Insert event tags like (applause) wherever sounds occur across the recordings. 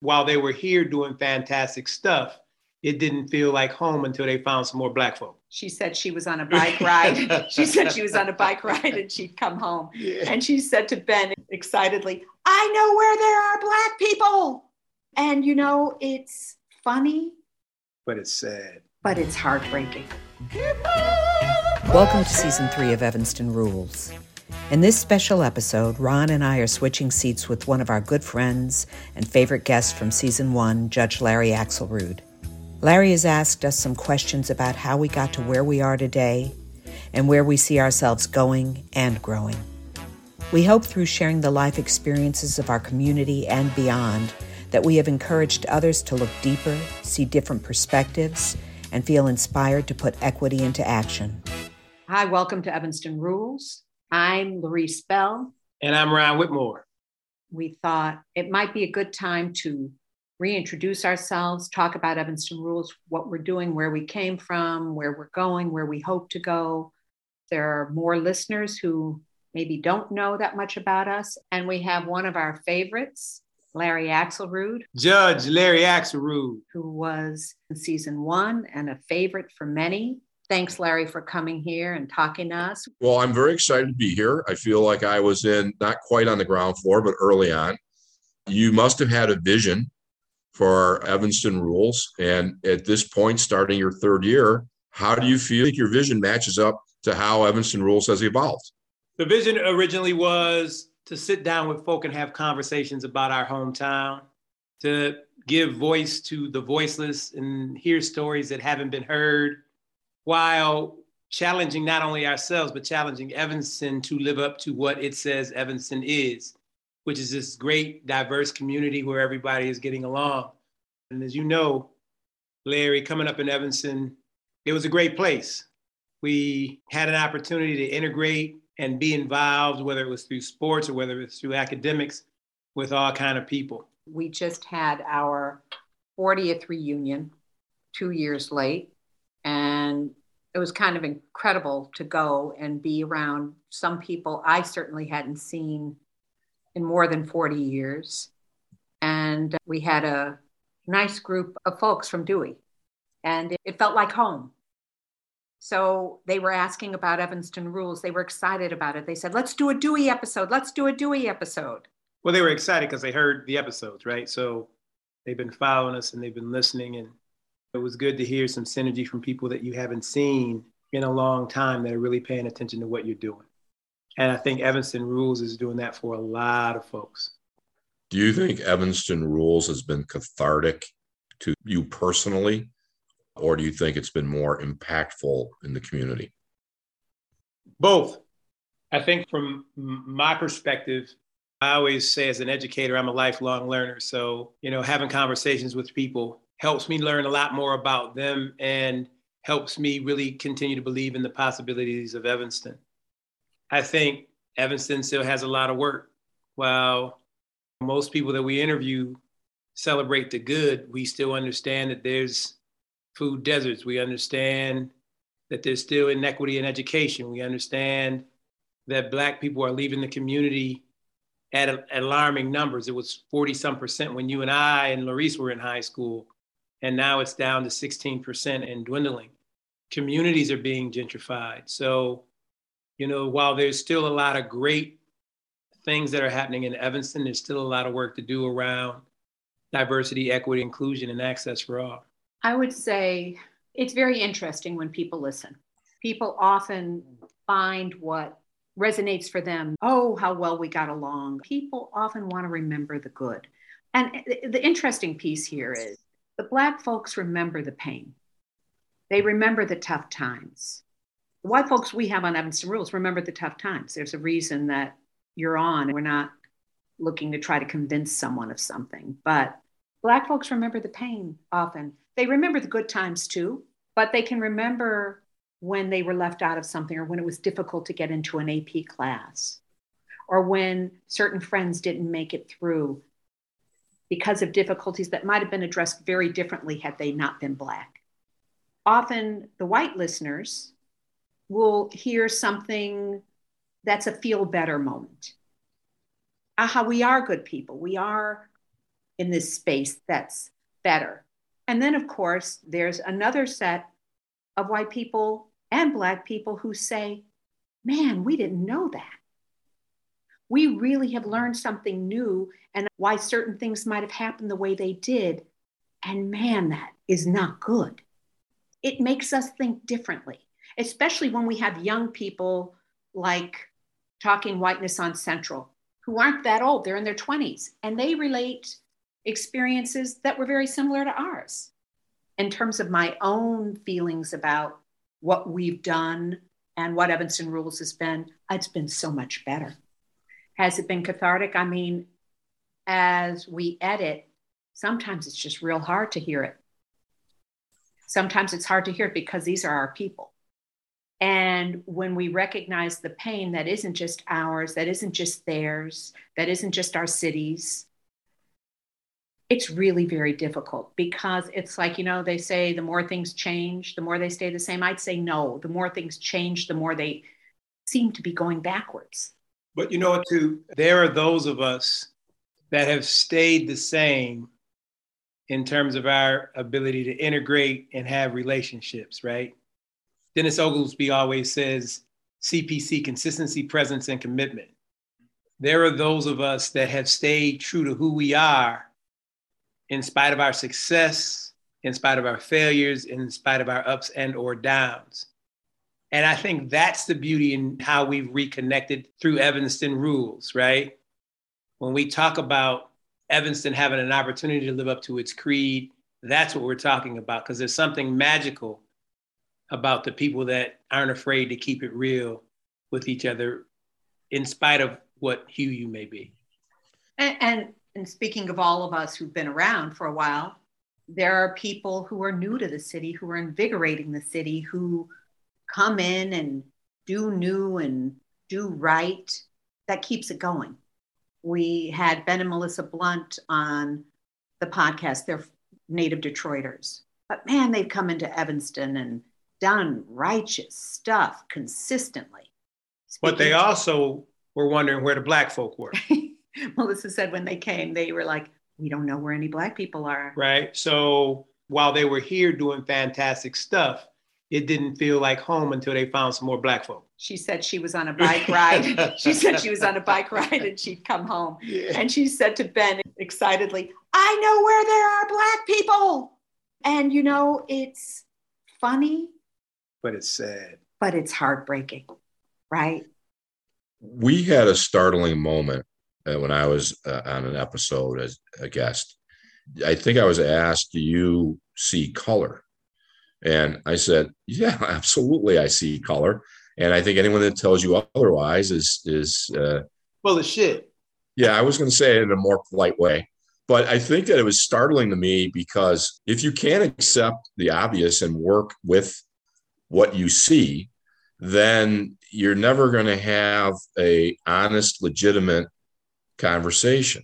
while they were here doing fantastic stuff, it didn't feel like home until they found some more black folk. She said she was on a bike ride. (laughs) she said she was on a bike ride and she'd come home. Yeah. And she said to Ben excitedly, I know where there are black people. And you know, it's funny, but it's sad, but it's heartbreaking. Welcome to season three of Evanston Rules. In this special episode, Ron and I are switching seats with one of our good friends and favorite guests from season one, Judge Larry Axelrod. Larry has asked us some questions about how we got to where we are today and where we see ourselves going and growing. We hope through sharing the life experiences of our community and beyond that we have encouraged others to look deeper, see different perspectives, and feel inspired to put equity into action. Hi, welcome to Evanston Rules. I'm Larice Bell. And I'm Ron Whitmore. We thought it might be a good time to reintroduce ourselves, talk about Evanston Rules, what we're doing, where we came from, where we're going, where we hope to go. There are more listeners who maybe don't know that much about us. And we have one of our favorites, Larry Axelrod. Judge Larry Axelrod. Who was in season one and a favorite for many. Thanks, Larry, for coming here and talking to us. Well, I'm very excited to be here. I feel like I was in not quite on the ground floor, but early on. You must have had a vision for Evanston rules. And at this point, starting your third year, how do you feel like your vision matches up to how Evanston rules has evolved? The vision originally was to sit down with folk and have conversations about our hometown, to give voice to the voiceless and hear stories that haven't been heard, while challenging not only ourselves, but challenging Evanston to live up to what it says Evanston is which is this great diverse community where everybody is getting along. And as you know, Larry, coming up in Evanston, it was a great place. We had an opportunity to integrate and be involved, whether it was through sports or whether it's through academics, with all kind of people. We just had our 40th reunion two years late, and it was kind of incredible to go and be around some people I certainly hadn't seen in more than 40 years. And we had a nice group of folks from Dewey, and it felt like home. So they were asking about Evanston rules. They were excited about it. They said, let's do a Dewey episode. Let's do a Dewey episode. Well, they were excited because they heard the episodes, right? So they've been following us and they've been listening. And it was good to hear some synergy from people that you haven't seen in a long time that are really paying attention to what you're doing. And I think Evanston Rules is doing that for a lot of folks. Do you think Evanston Rules has been cathartic to you personally, or do you think it's been more impactful in the community? Both. I think from my perspective, I always say as an educator, I'm a lifelong learner. So, you know, having conversations with people helps me learn a lot more about them and helps me really continue to believe in the possibilities of Evanston. I think Evanston still has a lot of work. While most people that we interview celebrate the good, we still understand that there's food deserts. We understand that there's still inequity in education. We understand that Black people are leaving the community at, alarming numbers. It was 40 some percent when you and I and Larice were in high school, and now it's down to 16% and dwindling. Communities are being gentrified. So you know, while there's still a lot of great things that are happening in Evanston, there's still a lot of work to do around diversity, equity, inclusion, and access for all. I would say it's very interesting when people listen. People often find what resonates for them. Oh, how well we got along. People often want to remember the good. And the interesting piece here is the Black folks remember the pain, they remember the tough times the white folks we have on Evanston Rules remember the tough times. There's a reason that you're on. We're not looking to try to convince someone of something, but Black folks remember the pain often. They remember the good times too, but they can remember when they were left out of something or when it was difficult to get into an AP class or when certain friends didn't make it through because of difficulties that might have been addressed very differently had they not been Black. Often the white listeners will hear something that's a feel better moment. Aha, we are good people. We are in this space that's better. And then, of course, there's another set of white people and Black people who say, man, we didn't know that. We really have learned something new and why certain things might have happened the way they did. And man, that is not good. It makes us think differently, especially when we have young people like Talking Whiteness on Central who aren't that old, they're in their 20s, and they relate experiences that were very similar to ours. In terms of my own feelings about what we've done and what Evanston Rules has been, it's been so much better. Has it been cathartic? I mean, as we edit, sometimes it's just real hard to hear it. Sometimes it's hard to hear it because these are our people. And when we recognize the pain that isn't just ours, that isn't just theirs, that isn't just our cities, it's really very difficult because it's like, you know, they say the more things change, the more they stay the same. I'd say no, the more things change, the more they seem to be going backwards. But you know what, too? There are those of us that have stayed the same in terms of our ability to integrate and have relationships, right? Dennis Oglesby always says CPC, consistency, presence, and commitment. There are those of us that have stayed true to who we are in spite of our success, in spite of our failures, in spite of our ups and or downs. And I think that's the beauty in how we've reconnected through Evanston rules, right? When we talk about Evanston having an opportunity to live up to its creed, that's what we're talking about because there's something magical about the people that aren't afraid to keep it real with each other in spite of what hue you may be. And, and, and speaking of all of us who've been around for a while, there are people who are new to the city, who are invigorating the city, who come in and do new and do right. That keeps it going. We had Ben and Melissa Blunt on the podcast. They're native Detroiters. But man, they've come into Evanston and done righteous stuff consistently. Speaking but they also were wondering where the black folk were. (laughs) Melissa said when they came, they were like, we don't know where any black people are. Right. So while they were here doing fantastic stuff, it didn't feel like home until they found some more black folk. She said she was on a bike ride. (laughs) she said she was on a bike ride and she'd come home. Yeah. And she said to Ben excitedly, I know where there are black people. And you know, it's funny but it's sad. But it's heartbreaking, right? We had a startling moment uh, when I was uh, on an episode as a guest. I think I was asked, Do you see color? And I said, Yeah, (laughs) absolutely, I see color. And I think anyone that tells you otherwise is is uh, full of shit. Yeah, I was going to say it in a more polite way. But I think that it was startling to me because if you can't accept the obvious and work with what you see, then you're never going to have a honest, legitimate conversation.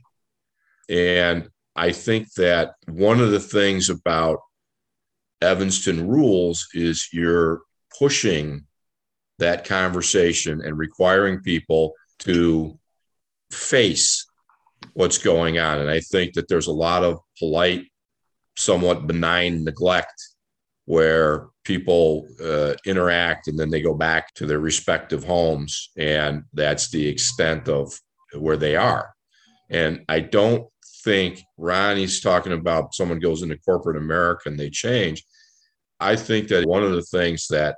And I think that one of the things about Evanston rules is you're pushing that conversation and requiring people to face what's going on. And I think that there's a lot of polite, somewhat benign neglect where people uh, interact and then they go back to their respective homes and that's the extent of where they are and i don't think ronnie's talking about someone goes into corporate america and they change i think that one of the things that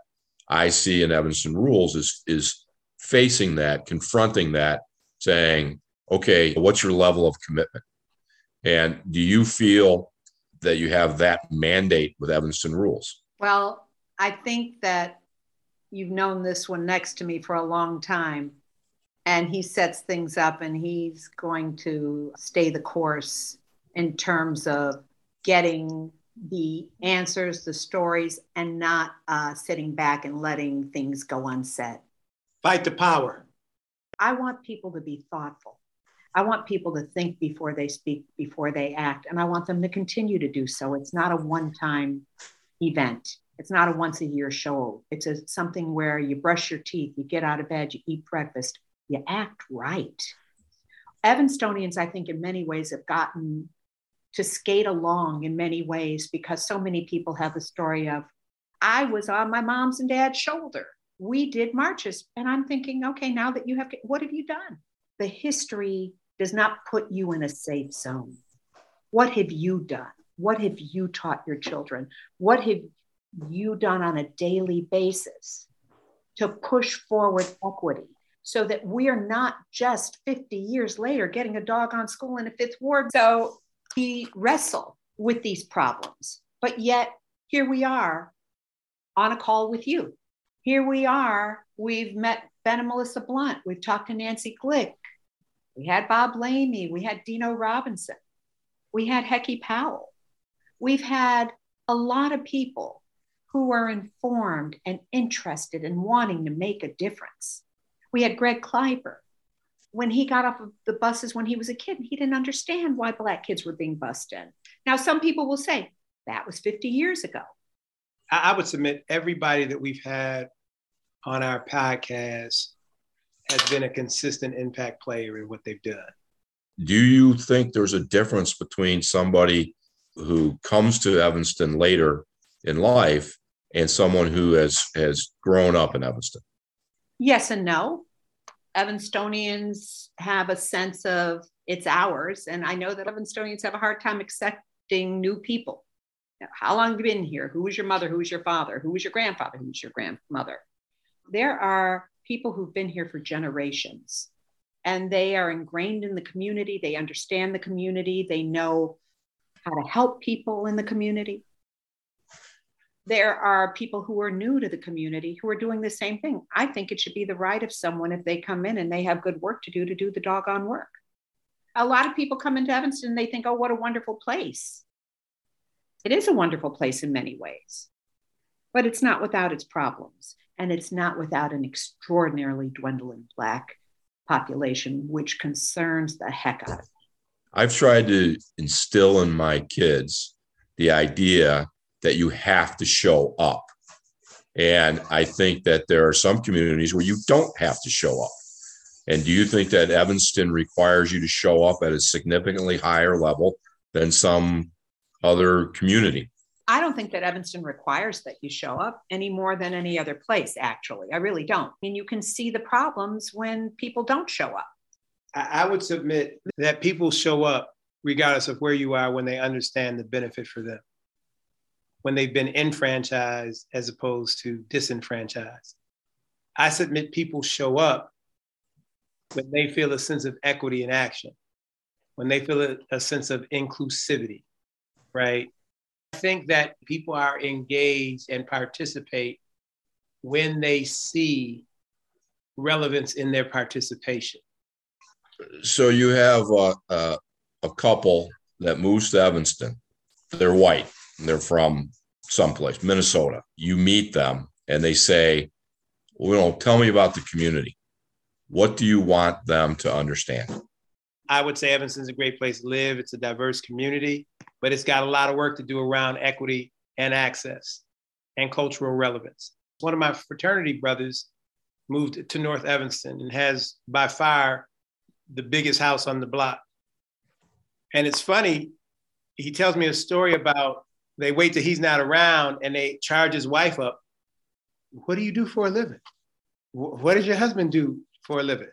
i see in evanston rules is is facing that confronting that saying okay what's your level of commitment and do you feel that you have that mandate with Evanston rules? Well, I think that you've known this one next to me for a long time. And he sets things up and he's going to stay the course in terms of getting the answers, the stories, and not uh, sitting back and letting things go unsaid. Fight the power. I want people to be thoughtful. I want people to think before they speak, before they act, and I want them to continue to do so. It's not a one time event, it's not a once a year show. It's a, something where you brush your teeth, you get out of bed, you eat breakfast, you act right. Evanstonians, I think, in many ways have gotten to skate along in many ways because so many people have the story of, I was on my mom's and dad's shoulder. We did marches. And I'm thinking, okay, now that you have, what have you done? The history does not put you in a safe zone. What have you done? What have you taught your children? What have you done on a daily basis to push forward equity so that we're not just 50 years later getting a dog on school in a fifth ward? So we wrestle with these problems, but yet here we are on a call with you. Here we are. We've met Ben and Melissa Blunt. We've talked to Nancy Glick. We had Bob Lamy. We had Dino Robinson. We had Hecky Powell. We've had a lot of people who are informed and interested in wanting to make a difference. We had Greg Kleiber. When he got off of the buses when he was a kid, he didn't understand why Black kids were being bussed in. Now, some people will say that was 50 years ago. I would submit everybody that we've had on our podcast has been a consistent impact player in what they've done. Do you think there's a difference between somebody who comes to Evanston later in life and someone who has has grown up in Evanston? Yes and no. Evanstonians have a sense of it's ours, and I know that Evanstonians have a hard time accepting new people. How long have you been here? Who was your mother? Who was your father? Who was your grandfather? Who was your grandmother? There are people who've been here for generations and they are ingrained in the community. They understand the community. They know how to help people in the community. There are people who are new to the community who are doing the same thing. I think it should be the right of someone if they come in and they have good work to do to do the doggone work. A lot of people come into Evanston and they think, oh, what a wonderful place. It is a wonderful place in many ways, but it's not without its problems. And it's not without an extraordinarily dwindling Black population, which concerns the heck out of me. I've tried to instill in my kids the idea that you have to show up. And I think that there are some communities where you don't have to show up. And do you think that Evanston requires you to show up at a significantly higher level than some other community? I don't think that Evanston requires that you show up any more than any other place, actually. I really don't. I mean, you can see the problems when people don't show up. I would submit that people show up regardless of where you are when they understand the benefit for them, when they've been enfranchised as opposed to disenfranchised. I submit people show up when they feel a sense of equity in action, when they feel a, a sense of inclusivity, right? I think that people are engaged and participate when they see relevance in their participation. So you have a, a, a couple that moves to Evanston. They're white. They're from someplace, Minnesota. You meet them and they say, well, tell me about the community. What do you want them to understand? I would say Evanston's a great place to live. It's a diverse community, but it's got a lot of work to do around equity and access and cultural relevance. One of my fraternity brothers moved to North Evanston and has by far the biggest house on the block. And it's funny, he tells me a story about they wait till he's not around and they charge his wife up. What do you do for a living? What does your husband do for a living?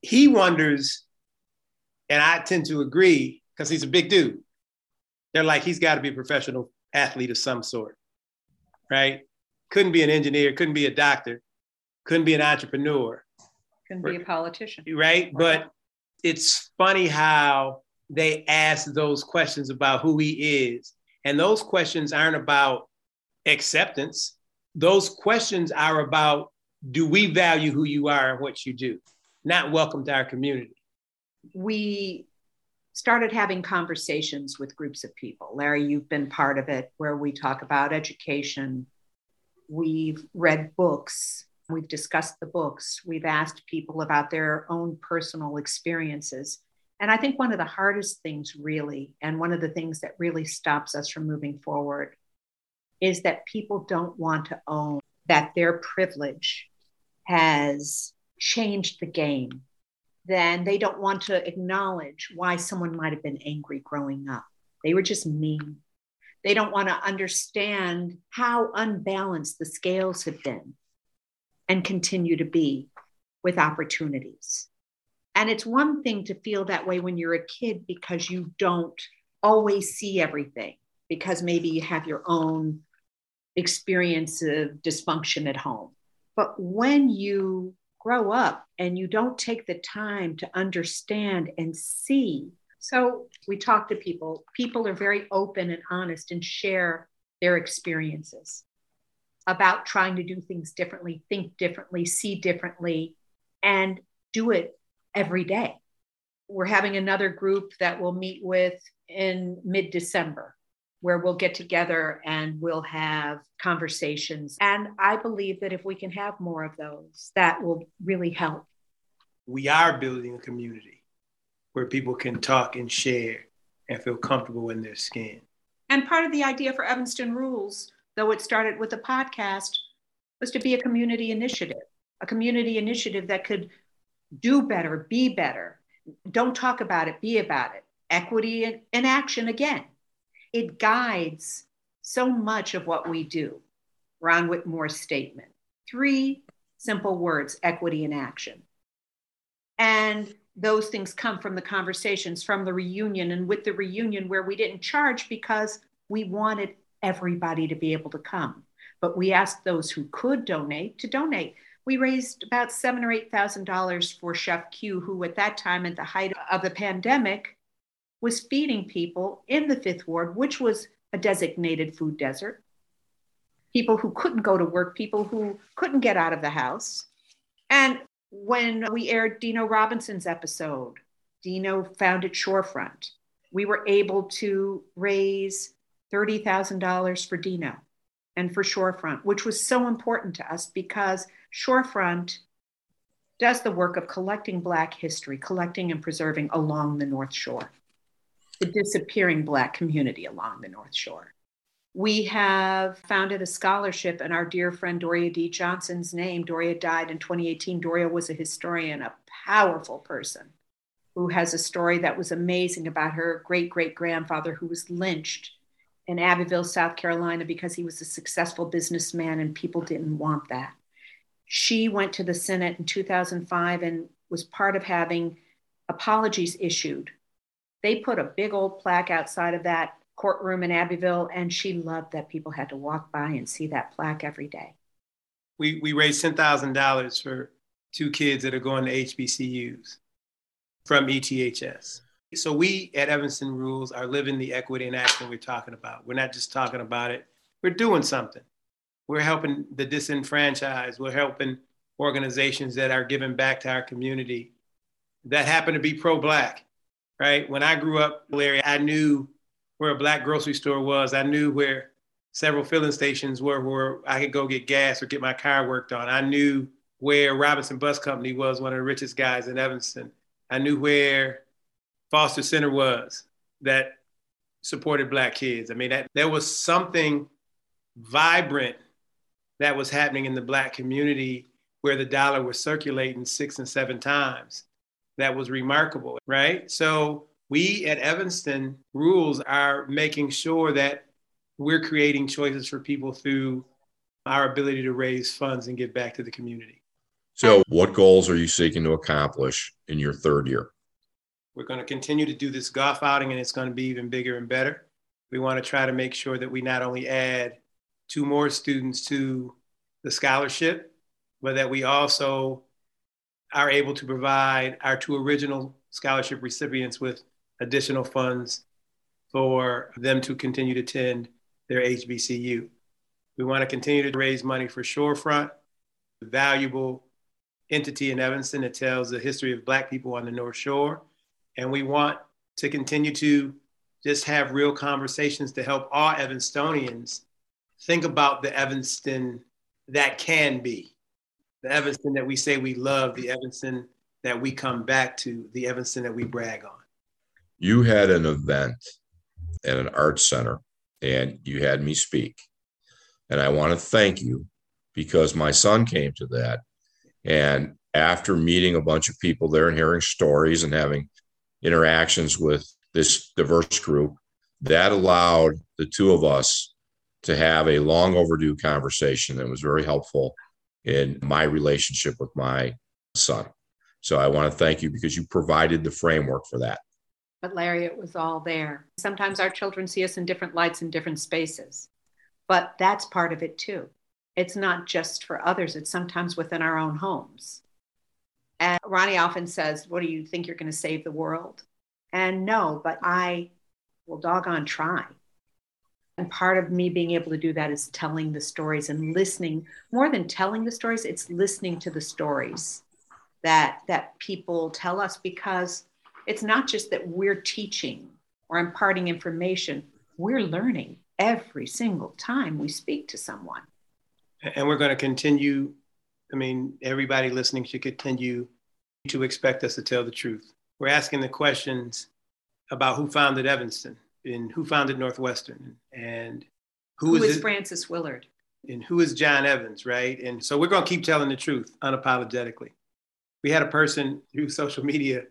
He wonders and I tend to agree because he's a big dude. They're like, he's got to be a professional athlete of some sort, right? Couldn't be an engineer, couldn't be a doctor, couldn't be an entrepreneur. Couldn't be a politician. Right. But it's funny how they ask those questions about who he is. And those questions aren't about acceptance. Those questions are about do we value who you are and what you do? Not welcome to our community we started having conversations with groups of people. Larry, you've been part of it where we talk about education. We've read books, we've discussed the books, we've asked people about their own personal experiences. And I think one of the hardest things, really, and one of the things that really stops us from moving forward is that people don't want to own that their privilege has changed the game then they don't want to acknowledge why someone might have been angry growing up They were just mean. They don't want to understand how unbalanced the scales have been and continue to be with opportunities. And it's one thing to feel that way when you're a kid because you don't always see everything, because maybe you have your own experience of dysfunction at home. But when you grow up and you don't take the time to understand and see, so we talk to people, people are very open and honest and share their experiences about trying to do things differently, think differently, see differently, and do it every day. We're having another group that we'll meet with in mid December where we'll get together and we'll have conversations. And I believe that if we can have more of those, that will really help. We are building a community where people can talk and share and feel comfortable in their skin. And part of the idea for Evanston Rules, though it started with a podcast, was to be a community initiative, a community initiative that could do better, be better. Don't talk about it, be about it. Equity in action again it guides so much of what we do. Ron Whitmore's statement. Three simple words equity in action. And those things come from the conversations from the reunion and with the reunion where we didn't charge because we wanted everybody to be able to come. But we asked those who could donate to donate. We raised about seven or eight thousand dollars for Chef Q, who at that time, at the height of the pandemic, was feeding people in the fifth ward, which was a designated food desert. People who couldn't go to work, people who couldn't get out of the house. And when we aired Dino Robinson's episode, Dino founded Shorefront. We were able to raise $30,000 for Dino and for Shorefront, which was so important to us because Shorefront does the work of collecting Black history, collecting and preserving along the North Shore the disappearing Black community along the North Shore. We have founded a scholarship in our dear friend Doria D. Johnson's name. Doria died in 2018. Doria was a historian, a powerful person who has a story that was amazing about her great great grandfather who was lynched in Abbeville, South Carolina, because he was a successful businessman and people didn't want that. She went to the Senate in 2005 and was part of having apologies issued they put a big old plaque outside of that courtroom in Abbeville, and she loved that people had to walk by and see that plaque every day. We, we raised $10,000 for two kids that are going to HBCUs from ETHS. So we at Evanston Rules are living the equity and action we're talking about. We're not just talking about it, we're doing something. We're helping the disenfranchised, we're helping organizations that are giving back to our community that happen to be pro Black right? When I grew up, Larry, I knew where a black grocery store was. I knew where several filling stations were where I could go get gas or get my car worked on. I knew where Robinson Bus Company was, one of the richest guys in Evanston. I knew where Foster Center was that supported black kids. I mean, that, there was something vibrant that was happening in the black community where the dollar was circulating six and seven times that was remarkable, right? So we at Evanston Rules are making sure that we're creating choices for people through our ability to raise funds and give back to the community. So, what goals are you seeking to accomplish in your third year? We're going to continue to do this golf outing, and it's going to be even bigger and better. We want to try to make sure that we not only add two more students to the scholarship, but that we also are able to provide our two original scholarship recipients with additional funds for them to continue to attend their HBCU. We want to continue to raise money for Shorefront, a valuable entity in Evanston that tells the history of Black people on the North Shore. And we want to continue to just have real conversations to help all Evanstonians think about the Evanston that can be the Evanston that we say we love, the Evanston that we come back to, the Evanston that we brag on. You had an event at an art center and you had me speak. And I want to thank you because my son came to that. And after meeting a bunch of people there and hearing stories and having interactions with this diverse group, that allowed the two of us to have a long overdue conversation that was very helpful in my relationship with my son. So I want to thank you because you provided the framework for that. But Larry, it was all there. Sometimes our children see us in different lights in different spaces, but that's part of it too. It's not just for others, it's sometimes within our own homes. And Ronnie often says, What do you think you're going to save the world? And no, but I will doggone try. And part of me being able to do that is telling the stories and listening. More than telling the stories, it's listening to the stories that that people tell us because it's not just that we're teaching or imparting information, we're learning every single time we speak to someone. And we're going to continue. I mean, everybody listening should continue to expect us to tell the truth. We're asking the questions about who founded Evanston and who founded Northwestern and who, who is, is Frances Willard and who is John Evans, right? And so we're going to keep telling the truth unapologetically. We had a person through social media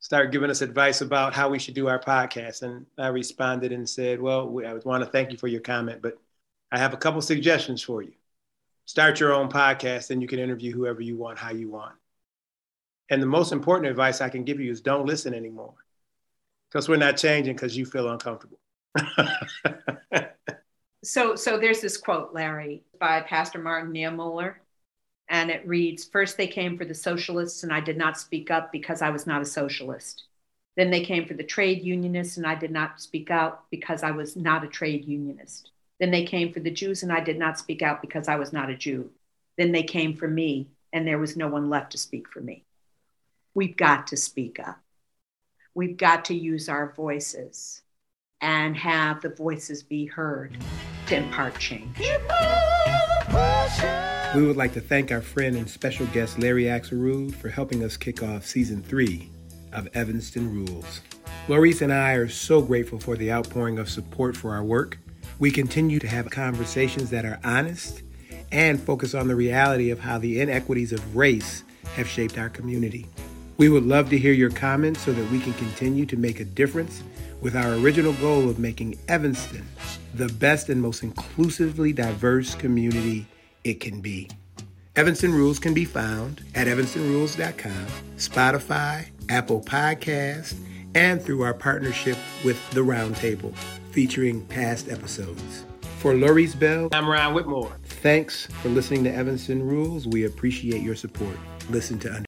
start giving us advice about how we should do our podcast. And I responded and said, Well, I want to thank you for your comment, but I have a couple suggestions for you. Start your own podcast and you can interview whoever you want, how you want. And the most important advice I can give you is don't listen anymore because we're not changing because you feel uncomfortable. (laughs) so, so there's this quote, Larry, by Pastor Martin Niemöller, and it reads First, they came for the socialists, and I did not speak up because I was not a socialist. Then they came for the trade unionists, and I did not speak out because I was not a trade unionist. Then they came for the Jews, and I did not speak out because I was not a Jew. Then they came for me, and there was no one left to speak for me. We've got to speak up we've got to use our voices and have the voices be heard to impart change. We would like to thank our friend and special guest Larry Axelrod for helping us kick off season three of Evanston Rules. Larice and I are so grateful for the outpouring of support for our work. We continue to have conversations that are honest and focus on the reality of how the inequities of race have shaped our community. We would love to hear your comments so that we can continue to make a difference with our original goal of making Evanston the best and most inclusively diverse community it can be. Evanston Rules can be found at evanstonrules.com, Spotify, Apple Podcast, and through our partnership with The Roundtable, featuring past episodes. For Larice Bell, I'm Ron Whitmore. Thanks for listening to Evanston Rules. We appreciate your support. Listen to